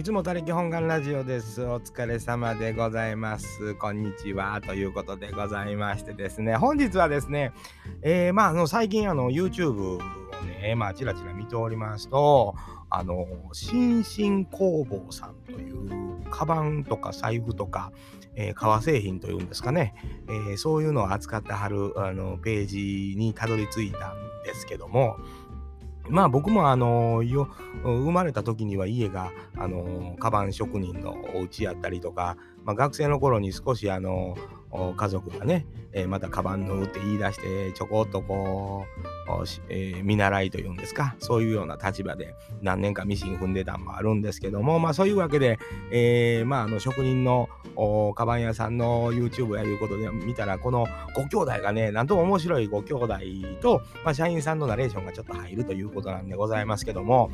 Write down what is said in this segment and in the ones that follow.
いつも他力本願ラジオです。お疲れ様でございます。こんにちは。ということでございましてですね、本日はですね、えー、まあ、あの、最近、あの、YouTube をね、まあ、ちらちら見ておりますと、あの、新進工房さんという、カバンとか財布とか、えー、革製品というんですかね、えー、そういうのを扱ってはるあのページにたどり着いたんですけども、まあ僕もあのよ生まれた時には家があのカバン職人のお家やったりとか、まあ、学生の頃に少しあの家族がね、えー、またカバンのって言い出してちょこっとこう、えー、見習いというんですかそういうような立場で何年かミシン踏んでたんもあるんですけどもまあそういうわけで、えー、まああの職人のカバン屋さんの YouTube やいうことで見たらこのご兄弟がねなんとも面白いご兄弟と、まあ、社員さんのナレーションがちょっと入るということなんでございますけども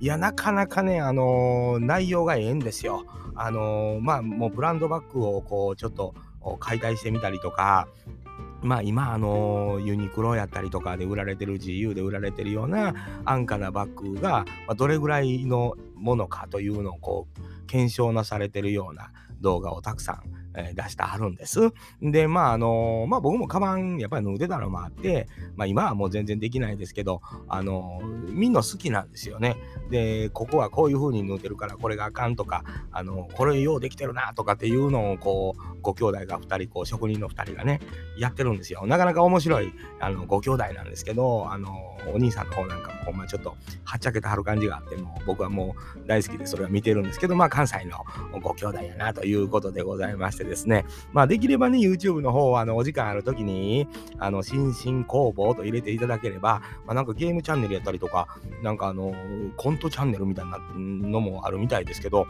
いや、なかなかね、あのー、内容がええんですよ。あのー、まあ、もうブランドバッグをこう、ちょっと解体してみたりとか、まあ今あのユニクロやったりとかで売られてる GU で売られてるような安価なバッグがまどれぐらいのものかというのをこう検証なされてるような動画をたくさんえー、出してはるんです。で、まあ、あのー、まあ、僕もカバンやっぱり縫うてたのもあって、まあ、今はもう全然できないですけど、あのー、みんな好きなんですよね。で、ここはこういう風に縫うてるからこれがあかんとか、あのこれようできてるなとかっていうのを、こう、ご兄弟が2人、こう、職人の2人がね、やってるんですよ。なかなか面白い、あの、ご兄弟なんですけど、あのお兄さんの方なんかもほんまちょっとはっちゃけてはる感じがあっても僕はもう大好きでそれは見てるんですけどまあ関西のご兄弟やなということでございましてですね。まあできればね YouTube の方はあのお時間ある時にあの新進工房と入れていただければ、まあ、なんかゲームチャンネルやったりとかなんかあのコントチャンネルみたいなのもあるみたいですけど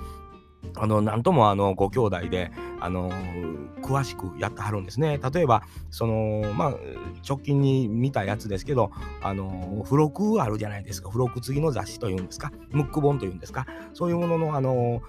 あの、なんともあの、ご兄弟で、あの、詳しくやってはるんですね。例えば、その、まあ、直近に見たやつですけど、あの、付録あるじゃないですか。付録次の雑誌というんですか。ムック本というんですか。そういうものの、あの、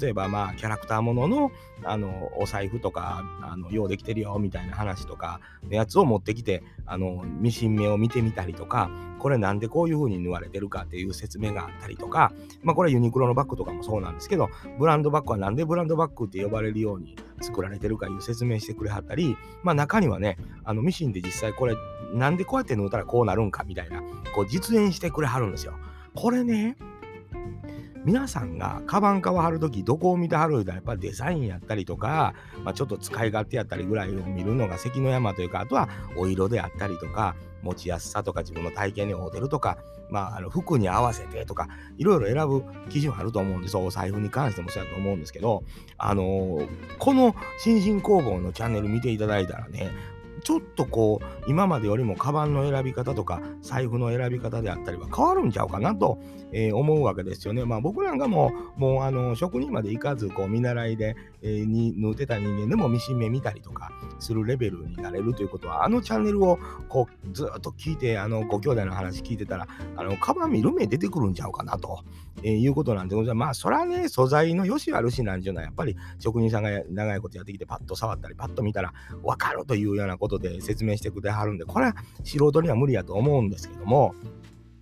例えば、まあ、キャラクターものの、あの、お財布とか、あの、ようできてるよ、みたいな話とか、のやつを持ってきて、あの、ミシン目を見てみたりとか、これなんでこういう風に縫われてるかっていう説明があったりとか、まあ、これユニクロのバッグとかもそうなんですけど、ブランドンドバッグは何でブランドバッグって呼ばれるように作られてるかいう説明してくれはったり、まあ、中にはね、あのミシンで実際これなんでこうやって縫ったらこうなるんかみたいな、こう実演してくれはるんですよ。これね、皆さんがカバン買わはるときどこを見てはるかやっぱりデザインやったりとか、まあ、ちょっと使い勝手やったりぐらいを見るのが関の山というかあとはお色であったりとか持ちやすさとか自分の体験に合うてるとか、まあ、あの服に合わせてとかいろいろ選ぶ基準あると思うんですお財布に関してもそうやと思うんですけど、あのー、この新進工房のチャンネル見ていただいたらねちょっとこう今までよりもカバンの選び方とか財布の選び方であったりは変わるんちゃうかなと、えー、思うわけですよね。まあ僕なんかももうあの職人まで行かずこう見習いで、えー、に縫ってた人間でもミシン目見たりとかするレベルになれるということはあのチャンネルをこうずっと聞いてあのご兄弟の話聞いてたらあのカバン見る目出てくるんちゃうかなと、えー、いうことなんでございます。まあそれはね素材の良し悪しなんじゃないやっぱり職人さんが長いことやってきてパッと触ったりパッと見たら分かるというようなことことで説明してくれはるんでこれは素人には無理やと思うんですけども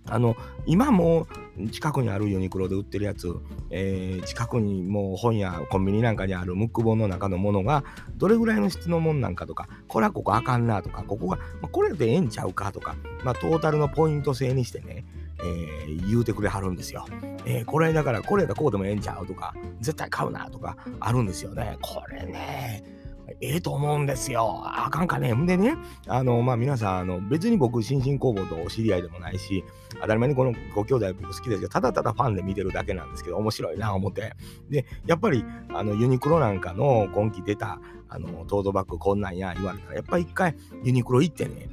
あの今も近くにあるユニクロで売ってるやつ、えー、近くにもう本やコンビニなんかにあるムック本の中のものがどれぐらいの質のもんなんかとかこれはここあかんなとかここが、まあ、これでええんちゃうかとか、まあ、トータルのポイント制にしてねえー、言うてくれはるんですよ。えー、これだからこれだこうでもええんちゃうとか絶対買うなとかあるんですよね。これねええと思うんですよ。あかんかね。んでね、あの、まあ、皆さん、あの、別に僕、新進工房とお知り合いでもないし、当たり前にこのご兄弟僕好きですけど、ただただファンで見てるだけなんですけど、面白いな、思って。で、やっぱり、あの、ユニクロなんかの今季出た、あの、トートバッグこんなんや言われたら、やっぱり一回ユニクロ行ってね、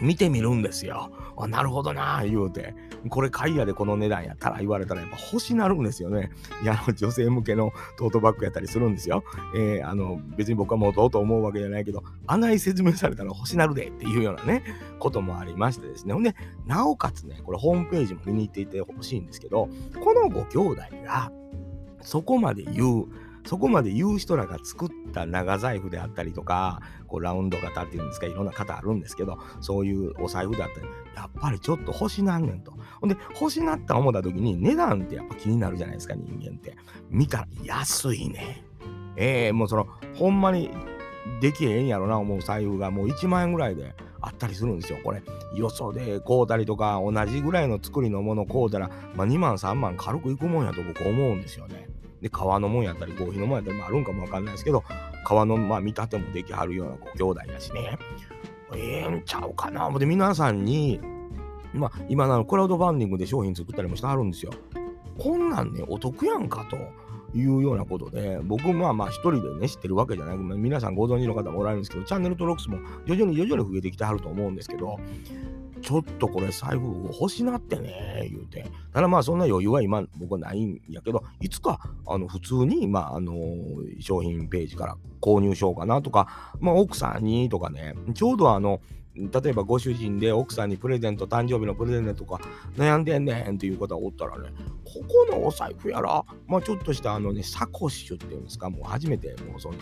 見てみるんですよ。あなるほどな言うて。これ買いやでこの値段やったら言われたらやっぱ欲しなるんですよね。いや、女性向けのトートバッグやったりするんですよ。えー、あの、別に僕はもうどうと思うわけじゃないけど、あない説明されたら欲しなるでっていうようなね、こともありましてですね。ほんで、なおかつね、これホームページも見に行っていてほしいんですけど、このご兄弟がそこまで言う、そこまで言う人らが作った長財布であったりとかこうラウンド型っていうんですかいろんな型あるんですけどそういうお財布であったりやっぱりちょっと欲しなんねんとほんで欲しなった思った時に値段ってやっぱ気になるじゃないですか人間って見たら安いねええー、もうそのほんまにできへんやろな思う財布がもう1万円ぐらいであったりするんですよ。これ、よそで買うたりとか、同じぐらいの作りのもの買うたら、まあ、2万、3万軽くいくもんやと僕思うんですよね。で、革のもんやったり、合皮のもんやったりもあるんかもわかんないですけど、革の、まあ、見立てもできはるようなご兄弟やしね。ええんちゃうかな。で、皆さんに、まあ、今のクラウドファンディングで商品作ったりもしてはるんですよ。こんなんね、お得やんかと。いうようなことで、僕まあまあ一人でね、知ってるわけじゃない。皆さんご存知の方もおられるんですけど、チャンネル登録数も徐々に徐々に増えてきてはると思うんですけど、ちょっとこれ財布欲しなってね、言うて。ただまあそんな余裕は今僕はないんやけど、いつかあの普通に、まああの、商品ページから購入しようかなとか、まあ奥さんにとかね、ちょうどあの、例えばご主人で奥さんにプレゼント、誕生日のプレゼントとか悩んでんねんっていう方がおったらね、ここのお財布やら、まあちょっとしたあのね、サコッシュっていうんですか、もう初めて、もうそ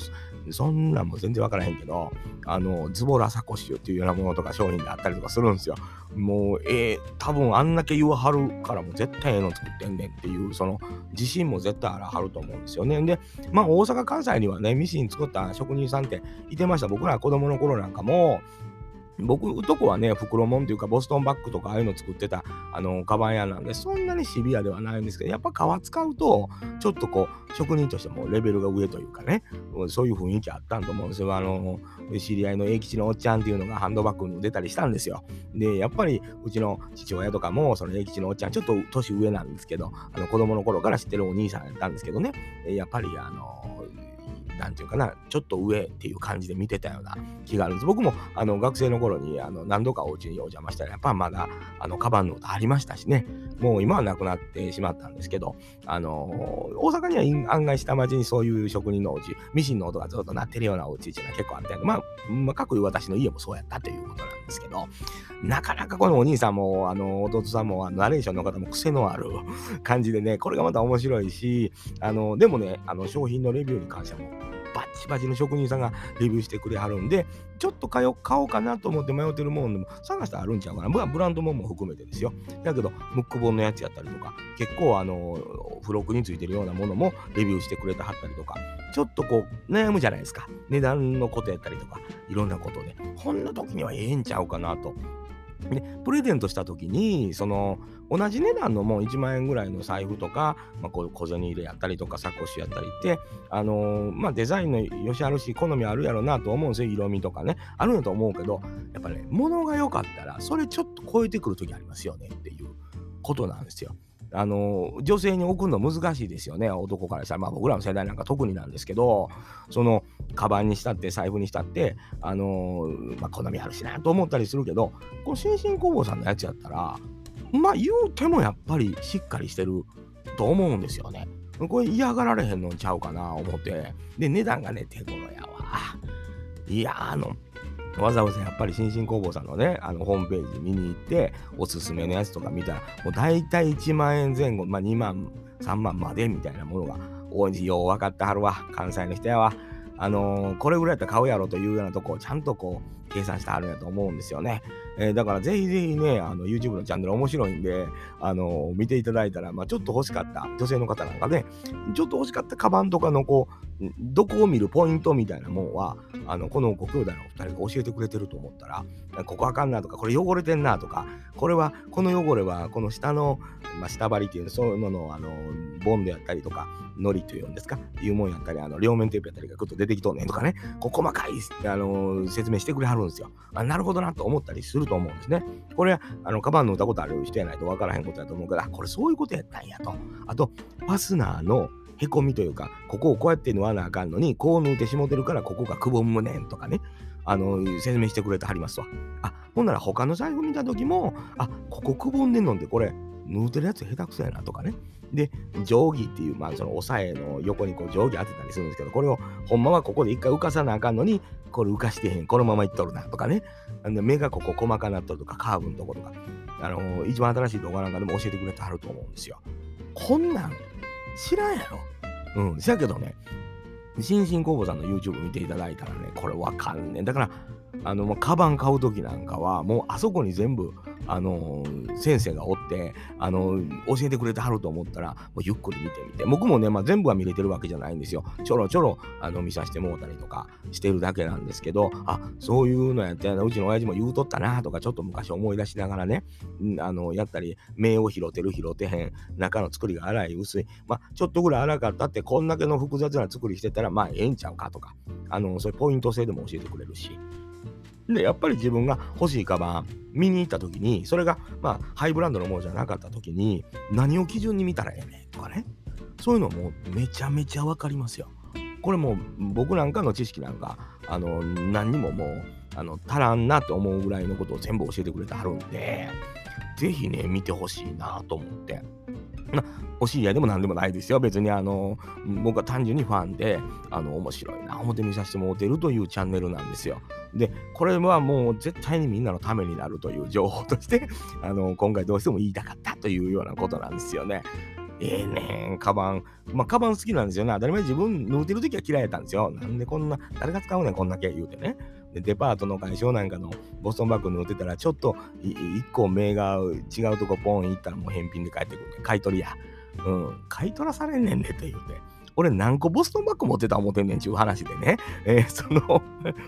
そんなんも全然わからへんけど、あの、ズボラサコッシュっていうようなものとか商品であったりとかするんですよ。もう、えー、多分あんだけ言わはるからもう絶対ええの作ってんねんっていう、その自信も絶対あらはると思うんですよね。で、まあ大阪、関西にはね、ミシン作った職人さんっていてました。僕ら子供の頃なんかも、僕とこはね、袋もんというか、ボストンバッグとかああいうの作ってた、あの、カバン屋なんで、そんなにシビアではないんですけど、やっぱ革使うと、ちょっとこう、職人としてもレベルが上というかね、そういう雰囲気あったんと思うんですよ。あの、知り合いの英吉のおっちゃんっていうのがハンドバッグに出たりしたんですよ。で、やっぱり、うちの父親とかも、その英吉のおっちゃん、ちょっと年上なんですけど、あの、子供の頃から知ってるお兄さんやったんですけどね、やっぱり、あの、なんていうかな、ちょっと上っていう感じで見てたような気があるんです。僕もあの学生の頃にあの何度かお家にお邪魔したら、やっぱまだあのカバンの音ありましたしね、もう今はなくなってしまったんですけど、あの大阪には案外下町にそういう職人のお家、ミシンの音がずっと鳴ってるようなお家っていうのは結構あったんで、まあ、まあ、各私の家もそうやったということなんですけど、なかなかこのお兄さんも、あの弟さんも、ナレーションの方も癖のある 感じでね、これがまた面白いし、あのでもね、あの商品のレビューに関しても、バチバチの職人さんがレビューしてくれはるんで、ちょっと買おうかなと思って迷ってるもんでも探してあるんちゃうかな。僕はブランドもも含めてですよ。だけど、ムック本のやつやったりとか、結構あの、付録についてるようなものもレビューしてくれてはったりとか、ちょっとこう悩むじゃないですか。値段のことやったりとか、いろんなことで。こんな時にはええんちゃうかなとで、プレゼントした時に、その、同じ値段のもう1万円ぐらいの財布とか、まあ、こういう小銭入れやったりとか、サコッシュやったりって、あのー、まあ、デザインの良しあるし、好みあるやろうなと思うんですよ。色味とかね。あるんやと思うけど、やっぱね、物が良かったら、それちょっと超えてくる時ありますよねっていうことなんですよ。あの女性に送るの難しいですよね。男からしたら。まあ僕らの世代なんか特になんですけどそのカバンにしたって財布にしたってあのまあ好みあるしなと思ったりするけどこの新進工房さんのやつやったらまあ言うてもやっぱりしっかりしてると思うんですよね。これ嫌がられへんのちゃうかな思って。で値段がね手頃やわ。いやあのわざわざやっぱり新進工房さんのね、あのホームページ見に行って、おすすめのやつとか見たら、もう大体1万円前後、まあ2万、3万までみたいなものが多いんですよ。分かってはるわ。関西の人やわ。あのー、これぐらいやったら買うやろというようなとこをちゃんとこう計算してあるんやと思うんですよね。えー、だからぜひぜひね、あの YouTube のチャンネル面白いんで、あのー、見ていただいたら、まあ、ちょっと欲しかった女性の方なんかね、ちょっと欲しかったカバンとかのこう、どこを見るポイントみたいなもんは、あのこのご兄弟のお二人が教えてくれてると思ったら、ここあかんなとか、これ汚れてんなとか、これは、この汚れは、この下の、まあ、下張りっていう、そういうのの、あの、ボンドやったりとか、のりというんですか、いうもんやったり、あの両面テープやったりがぐっと出てきとんねんとかね、こ細かい、あの説明してくれはるんですよあ。なるほどなと思ったりすると思うんですね。これ、あの、カバンの歌ことある人やないと分からへんことやと思うから、これそういうことやったんやと。あと、ファスナーのへこみというか、ここをこうやって縫わなあかんのに、こう縫うてしもてるから、ここがくぼむねんとかね、あの、説明してくれてはりますわ。あ、ほんなら他の財布見た時も、あ、ここくぼんでんのんで、これ、縫うてるやつ下手くそやなとかね。で、定規っていう、まあ、その押さえの横にこう定規当てたりするんですけど、これをほんまはここで一回浮かさなあかんのに、これ浮かしてへん、このままいっとるなとかねあの。目がここ細かなっとるとか、カーブのとことか、あの一番新しい動画なんかでも教えてくれてはると思うんですよ。こんなん知らんやろ。うん。せやけどね、新進工房さんの YouTube 見ていただいたらね、これわかんねん。だから、あの、カバン買う時なんかは、もうあそこに全部、あの先生がおって、あの教えてくれてはると思ったら、もうゆっくり見てみて、僕もね、まあ、全部は見れてるわけじゃないんですよ。ちょろちょろあの見させてもうたりとかしてるだけなんですけど、あそういうのやってうちの親父も言うとったなとか、ちょっと昔思い出しながらね、あのやったり、目を拾ってる拾ってへん、中の作りが粗い、薄い、まあ、ちょっとぐらい粗かったって、こんだけの複雑な作りしてたら、まあ、ええんちゃうかとか、あのそういうポイント制でも教えてくれるし。で、やっぱり自分が欲しいカバン見に行った時に、それが、まあ、ハイブランドのものじゃなかった時に、何を基準に見たらええねんとかね。そういうのもめちゃめちゃわかりますよ。これも僕なんかの知識なんか、あの、何にももう、あの、足らんなって思うぐらいのことを全部教えてくれてはるんで、ぜひね、見てほしいなと思って。まお知り合いでも何でもないですよ。別にあの、僕は単純にファンで、あの、面白いな、表見させてもらってるというチャンネルなんですよ。で、これはもう絶対にみんなのためになるという情報として、あの、今回どうしても言いたかったというようなことなんですよね。ええー、ねん、カバン。まあ、カバン好きなんですよね。当たり前自分縫うてる時は嫌いやったんですよ。なんでこんな、誰が使うねん、こんだけ言うてね。でデパートの会社なんかのボストンバッグ塗ってたら、ちょっと1個目が違うとこポン行ったらもう返品で帰ってくるね。買い取りや。うん、買い取らされんねんねって言うて。俺何個ボストンバッグ持ってた思ってんねんちゅう話でね。えー、その、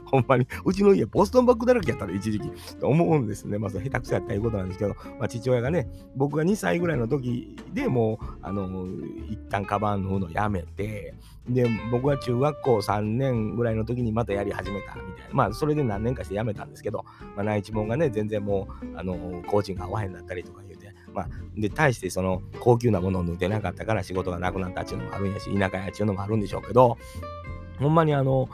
ほんまに、うちの家ボストンバッグだらけやったら一時期、と思うんですね。まあ、下手くそやったいうことなんですけど、まあ、父親がね、僕が2歳ぐらいの時でもう、あの、一旦カバン縫うのやめて、で、僕は中学校3年ぐらいの時にまたやり始めたみたいな。まあ、それで何年かしてやめたんですけど、まあ、内地門がね、全然もう、あの、コーチング合わへんだったりとか言うてまあ、で、対してその高級なものを塗ってなかったから仕事がなくなったっていうのもあるんやし、田舎やっていうのもあるんでしょうけど、ほんまにあの、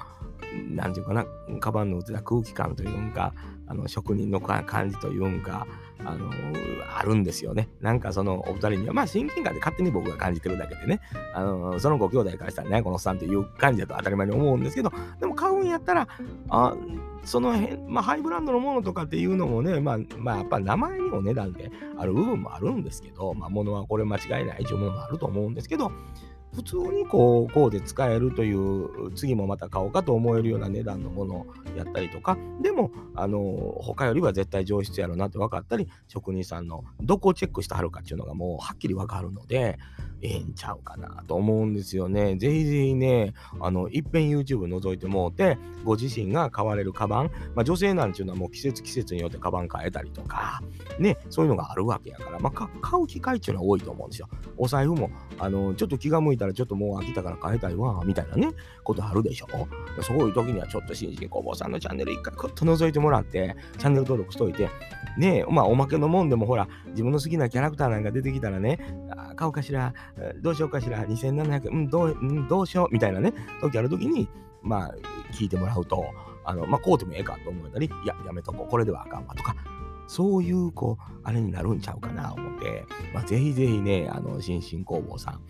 なんていうかな、カバンの打てた空気感というか、あの職人の感じというか、あのあるんですよね。なんかそのお二人には、まあ親近感で勝手に僕が感じてるだけでね、あのそのご兄弟からしたらね、このおっさんっていう感じだと当たり前に思うんですけど、でも買うんやったら、あその辺、まあハイブランドのものとかっていうのもね、まあ、まあやっぱ名前にお値段である部分もあるんですけど、まあ物はこれ間違いないというものもあると思うんですけど、普通にこう、こうで使えるという、次もまた買おうかと思えるような値段のものやったりとか、でも、あの、他よりは絶対上質やろなって分かったり、職人さんのどこをチェックしてはるかっていうのがもうはっきり分かるので、ええんちゃうかなと思うんですよね。ぜひぜひね、あの、いっぺん YouTube 覗いてもうて、ご自身が買われるカバン、まあ、女性なんていうのはもう季節季節によってカバン変えたりとか、ね、そういうのがあるわけやから、まあ、買う機会っていうのは多いと思うんですよ。お財布も、あの、ちょっと気が向いたらちょっともう飽きたから変えたいわ、みたいなね、ことあるでしょ。そういう時にはちょっと新人工房さんのチャンネル一回クッと覗いてもらって、チャンネル登録しといて、ねえまあ、おまけのもんでもほら、自分の好きなキャラクターなんか出てきたらね、あ買おうかしら、どうしようかしら、2700、うん、どう、うん、どうしよう、みたいなね、時ある時に、まあ、聞いてもらうと、あの、まあ、こうでもええかと思ったり、いや、やめとこう、これではあかんわとか、そういう、こう、あれになるんちゃうかな、思って、まあ、ぜひぜひね、あの、新進工房さん、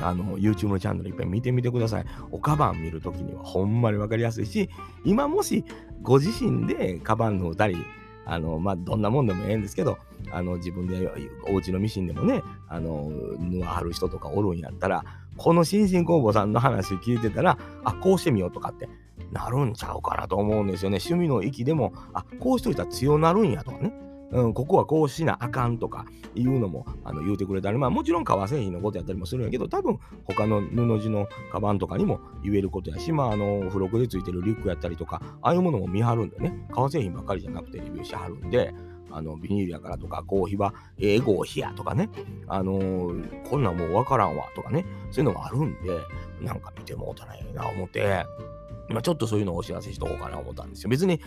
あの、YouTube のチャンネルいっぱい見てみてください。おカバン見るときにはほんまにわかりやすいし、今もしご自身でカバンのたり、あの、まあ、どんなもんでもええんですけど、あの、自分でお家のミシンでもね、あの、縫わはる人とかおるんやったら、この新進工房さんの話聞いてたら、あ、こうしてみようとかってなるんちゃうかなと思うんですよね。趣味の域でも、あ、こうしといたら強なるんやとかね。うん、ここはこうしなあかんとかいうのもあの言うてくれたり、まあもちろん革製品のことやったりもするんやけど、多分他の布地のカバンとかにも言えることやし、まああの付録でついてるリュックやったりとか、ああいうものも見張るんでね、革製品ばっかりじゃなくてレビューしはるんで、あのビニールやからとか、合皮は英語費やとかね、あのー、こんなんもうわからんわとかね、そういうのがあるんで、なんか見てもうたらええな思って、まあ、ちょっとそういうのをお知らせしとこうかな思ったんですよ。別に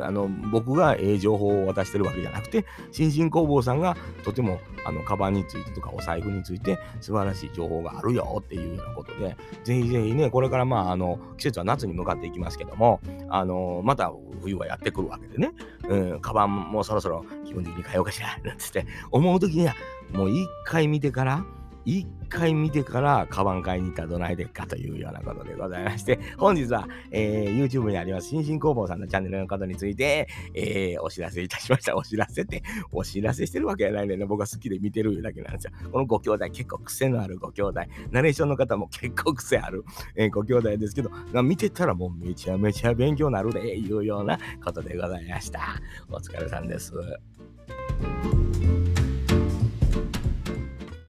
あの僕がええ情報を渡してるわけじゃなくて、新進工房さんがとてもあのカバンについてとかお財布について素晴らしい情報があるよっていうようなことで、ぜひぜひね、これからまああの季節は夏に向かっていきますけども、あのまた冬はやってくるわけでね、うん、カバンもそろそろ基本的に変えようかしらなんつって思う時にはもう一回見てから、一回見てからカバン買いに行ったらどないでっかというようなことでございまして、本日は、えー、YouTube にあります新進工房さんのチャンネルのことについて、えー、お知らせいたしました。お知らせって、お知らせしてるわけじゃないんでね、僕は好きで見てるだけなんですよ。このご兄弟、結構癖のあるご兄弟、ナレーションの方も結構癖ある、えー、ご兄弟ですけど、見てたらもうめちゃめちゃ勉強になるで、いうようなことでございました。お疲れさんです。